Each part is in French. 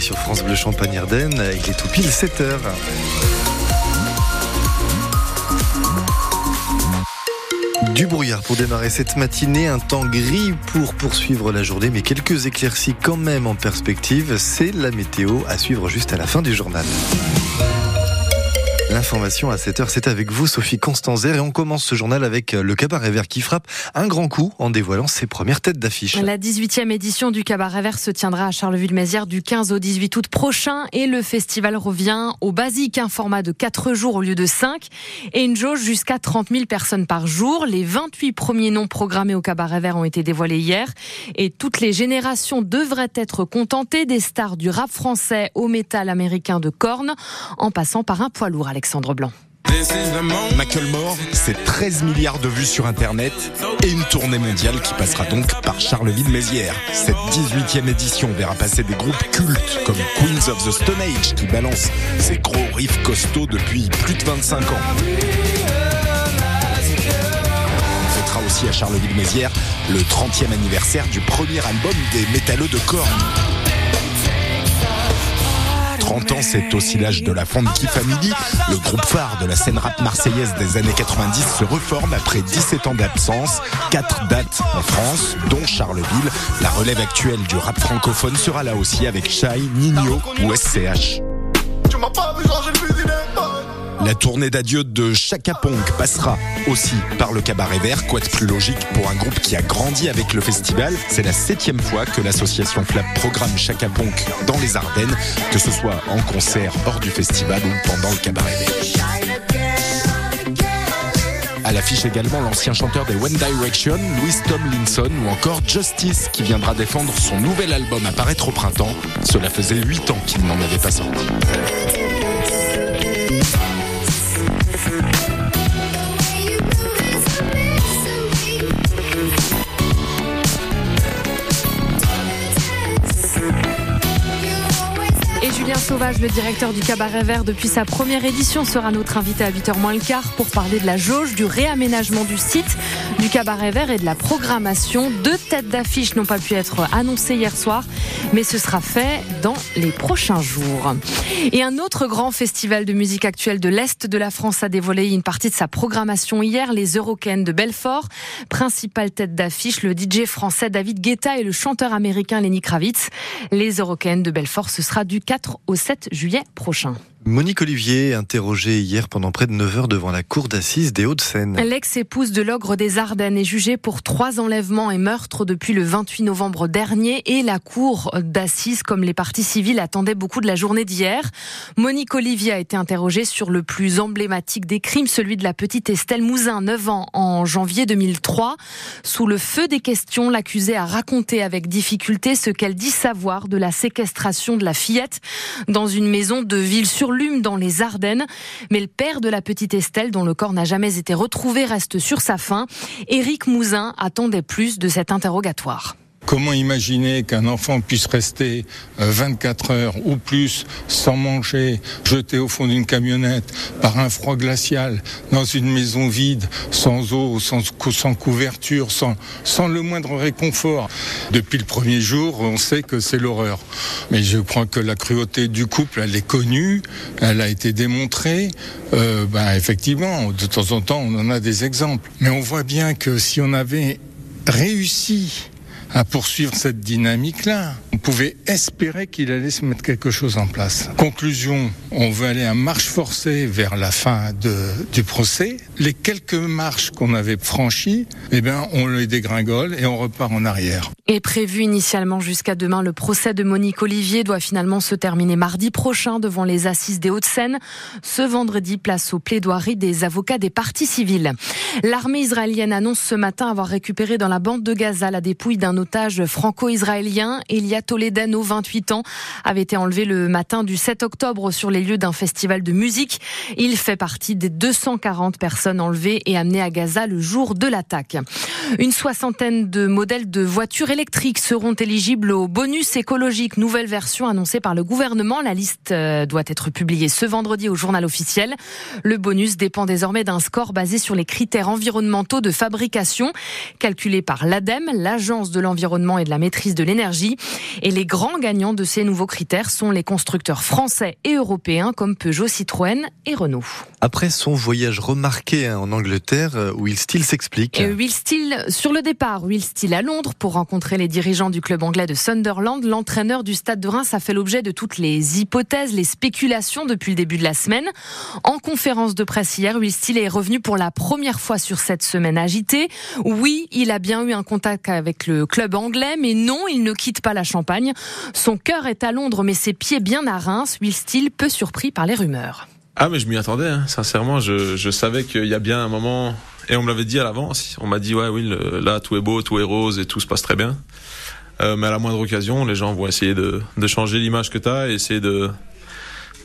Sur France Bleu Champagne-Ardenne, il est tout pile 7 heures. Du brouillard pour démarrer cette matinée, un temps gris pour poursuivre la journée, mais quelques éclaircies quand même en perspective. C'est la météo à suivre juste à la fin du journal. L'information à 7h, c'est avec vous, Sophie Constanzer, et on commence ce journal avec le Cabaret Vert qui frappe un grand coup en dévoilant ses premières têtes d'affiche. La 18e édition du Cabaret Vert se tiendra à Charleville-Mézières du 15 au 18 août prochain et le festival revient au basique, un format de 4 jours au lieu de 5 et une jauge jusqu'à 30 000 personnes par jour. Les 28 premiers noms programmés au Cabaret Vert ont été dévoilés hier et toutes les générations devraient être contentées des stars du rap français au métal américain de corne en passant par un poids lourd. Alexandre Blanc. Macklemore, c'est 13 milliards de vues sur Internet et une tournée mondiale qui passera donc par Charleville-Mézières. Cette 18e édition verra passer des groupes cultes comme Queens of the Stone Age qui balancent ses gros riffs costauds depuis plus de 25 ans. On fêtera aussi à Charleville-Mézières le 30e anniversaire du premier album des métalleux de Korn. 30 ans, c'est aussi l'âge de la Funky Family. Le groupe phare de la scène rap marseillaise des années 90 se reforme après 17 ans d'absence. Quatre dates en France, dont Charleville. La relève actuelle du rap francophone sera là aussi avec Shai, Nino ou SCH. La tournée d'adieu de Chaka Ponk passera aussi par le Cabaret Vert, quoi de plus logique pour un groupe qui a grandi avec le festival? C'est la septième fois que l'association Flap programme Chaka Ponk dans les Ardennes, que ce soit en concert hors du festival ou pendant le Cabaret Vert. À l'affiche également l'ancien chanteur des One Direction, Louis Tomlinson, ou encore Justice, qui viendra défendre son nouvel album à paraître au printemps. Cela faisait 8 ans qu'il n'en avait pas sorti. Le directeur du Cabaret Vert depuis sa première édition, sera notre invité à 8h moins le quart pour parler de la jauge, du réaménagement du site, du Cabaret Vert et de la programmation. Deux têtes d'affiche n'ont pas pu être annoncées hier soir, mais ce sera fait dans les prochains jours. Et un autre grand festival de musique actuelle de l'Est de la France a dévoilé une partie de sa programmation hier, les Eurocaines de Belfort. Principale tête d'affiche, le DJ français David Guetta et le chanteur américain Lenny Kravitz. Les Eurocaines de Belfort, ce sera du 4 au 7 juillet prochain. Monique Olivier, interrogée hier pendant près de 9 heures devant la cour d'assises des Hauts-de-Seine. L'ex-épouse de l'ogre des Ardennes est jugée pour trois enlèvements et meurtres depuis le 28 novembre dernier et la cour d'assises, comme les parties civiles, attendait beaucoup de la journée d'hier. Monique Olivier a été interrogée sur le plus emblématique des crimes, celui de la petite Estelle Mouzin, 9 ans, en janvier 2003. Sous le feu des questions, l'accusée a raconté avec difficulté ce qu'elle dit savoir de la séquestration de la fillette dans une maison de ville sur Lume dans les Ardennes. Mais le père de la petite Estelle, dont le corps n'a jamais été retrouvé, reste sur sa faim. Éric Mouzin attendait plus de cet interrogatoire. Comment imaginer qu'un enfant puisse rester 24 heures ou plus sans manger, jeté au fond d'une camionnette par un froid glacial, dans une maison vide, sans eau, sans, sans couverture, sans, sans le moindre réconfort? Depuis le premier jour, on sait que c'est l'horreur. Mais je crois que la cruauté du couple, elle est connue, elle a été démontrée. Euh, ben, effectivement, de temps en temps, on en a des exemples. Mais on voit bien que si on avait réussi à poursuivre cette dynamique-là. Pouvait espérer qu'il allait se mettre quelque chose en place. Conclusion, on veut aller à marche forcée vers la fin du procès. Les quelques marches qu'on avait franchies, eh bien, on les dégringole et on repart en arrière. Et prévu initialement jusqu'à demain, le procès de Monique Olivier doit finalement se terminer mardi prochain devant les assises des Hauts-de-Seine. Ce vendredi, place aux plaidoiries des avocats des partis civils. L'armée israélienne annonce ce matin avoir récupéré dans la bande de Gaza la dépouille d'un otage franco-israélien. Elia Toledano, 28 ans, avait été enlevé le matin du 7 octobre sur les lieux d'un festival de musique. Il fait partie des 240 personnes enlevées et amenées à Gaza le jour de l'attaque. Une soixantaine de modèles de voitures électriques seront éligibles au bonus écologique, nouvelle version annoncée par le gouvernement. La liste doit être publiée ce vendredi au journal officiel. Le bonus dépend désormais d'un score basé sur les critères environnementaux de fabrication, calculés par l'ADEME, l'Agence de l'environnement et de la maîtrise de l'énergie. Et les grands gagnants de ces nouveaux critères sont les constructeurs français et européens comme Peugeot, Citroën et Renault. Après son voyage remarqué hein, en Angleterre, euh, Will Steele s'explique. Will Steele, sur le départ, Will Steele à Londres pour rencontrer les dirigeants du club anglais de Sunderland. L'entraîneur du stade de Reims a fait l'objet de toutes les hypothèses, les spéculations depuis le début de la semaine. En conférence de presse hier, Will Steele est revenu pour la première fois sur cette semaine agitée. Oui, il a bien eu un contact avec le club anglais, mais non, il ne quitte pas la Champagne. Son cœur est à Londres, mais ses pieds bien à Reims. Will Steele, peu surpris par les rumeurs. Ah mais je m'y attendais, hein. sincèrement, je, je savais qu'il y a bien un moment, et on me l'avait dit à l'avance, on m'a dit ouais oui, là tout est beau, tout est rose et tout se passe très bien. Euh, mais à la moindre occasion, les gens vont essayer de, de changer l'image que tu as et essayer de,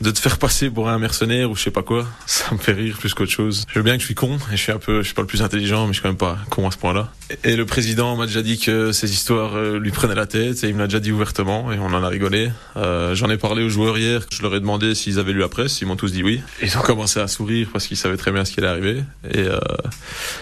de te faire passer pour un mercenaire ou je sais pas quoi, ça me fait rire plus qu'autre chose. Je veux bien que je suis con et je suis un peu, je suis pas le plus intelligent, mais je suis quand même pas con à ce point-là. Et le président m'a déjà dit que ces histoires euh, lui prenaient la tête et il me l'a déjà dit ouvertement et on en a rigolé. Euh, J'en ai parlé aux joueurs hier, je leur ai demandé s'ils avaient lu la presse, ils m'ont tous dit oui. Ils ont commencé à sourire parce qu'ils savaient très bien ce qui allait arriver et euh,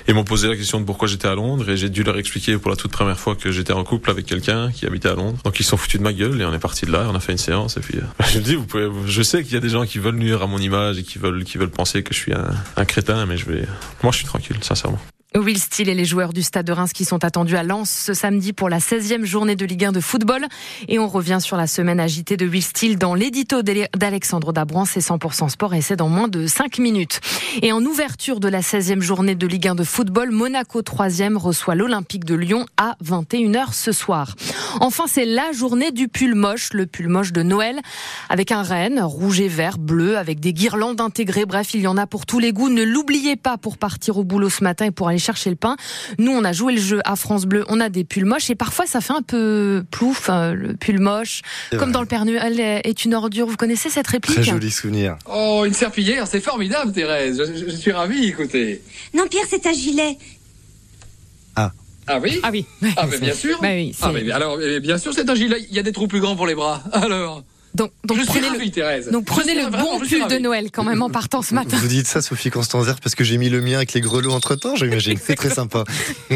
ils m'ont posé la question de pourquoi j'étais à Londres et j'ai dû leur expliquer pour la toute première fois que j'étais en couple avec quelqu'un qui habitait à Londres. Donc ils sont foutus de ma gueule et on est parti de là, on a fait une séance et puis je me dis vous pouvez, je sais qu'il y a des gens qui veulent nuire à mon image et qui veulent, qui veulent penser que je suis un, un crétin, mais je vais, moi je suis tranquille, sincèrement. Will Steele et les joueurs du Stade de Reims qui sont attendus à Lens ce samedi pour la 16e journée de Ligue 1 de football. Et on revient sur la semaine agitée de Will Steele dans l'édito d'Alexandre Dabran. C'est 100% sport et c'est dans moins de 5 minutes. Et en ouverture de la 16e journée de Ligue 1 de football, Monaco 3e reçoit l'Olympique de Lyon à 21h ce soir. Enfin, c'est la journée du pull moche, le pull moche de Noël, avec un renne rouge et vert, bleu, avec des guirlandes intégrées. Bref, il y en a pour tous les goûts. Ne l'oubliez pas pour partir au boulot ce matin et pour aller chercher le pain. Nous, on a joué le jeu à France Bleu, on a des pulls moches et parfois ça fait un peu plouf, hein, le pull moche. Comme dans le Père Noël est une ordure. Vous connaissez cette réplique Très joli souvenir. Oh, une serpillière, c'est formidable, Thérèse. Je, je suis ravi, écoutez. Non, Pierre, c'est un gilet. Ah. Ah oui Ah oui. Ah, mais bien sûr. Bah oui, ah, mais alors, eh, bien sûr, c'est un gilet. Il y a des trous plus grands pour les bras. Alors. Donc, donc je suis prenez, ravi, le, Thérèse. donc prenez Je le suis vraiment, bon pull de. Noël quand même en partant ce matin. Vous dites ça, Sophie Constanzer, parce que j'ai mis le mien avec les grelots entre temps, j'imagine. C'est très sympa.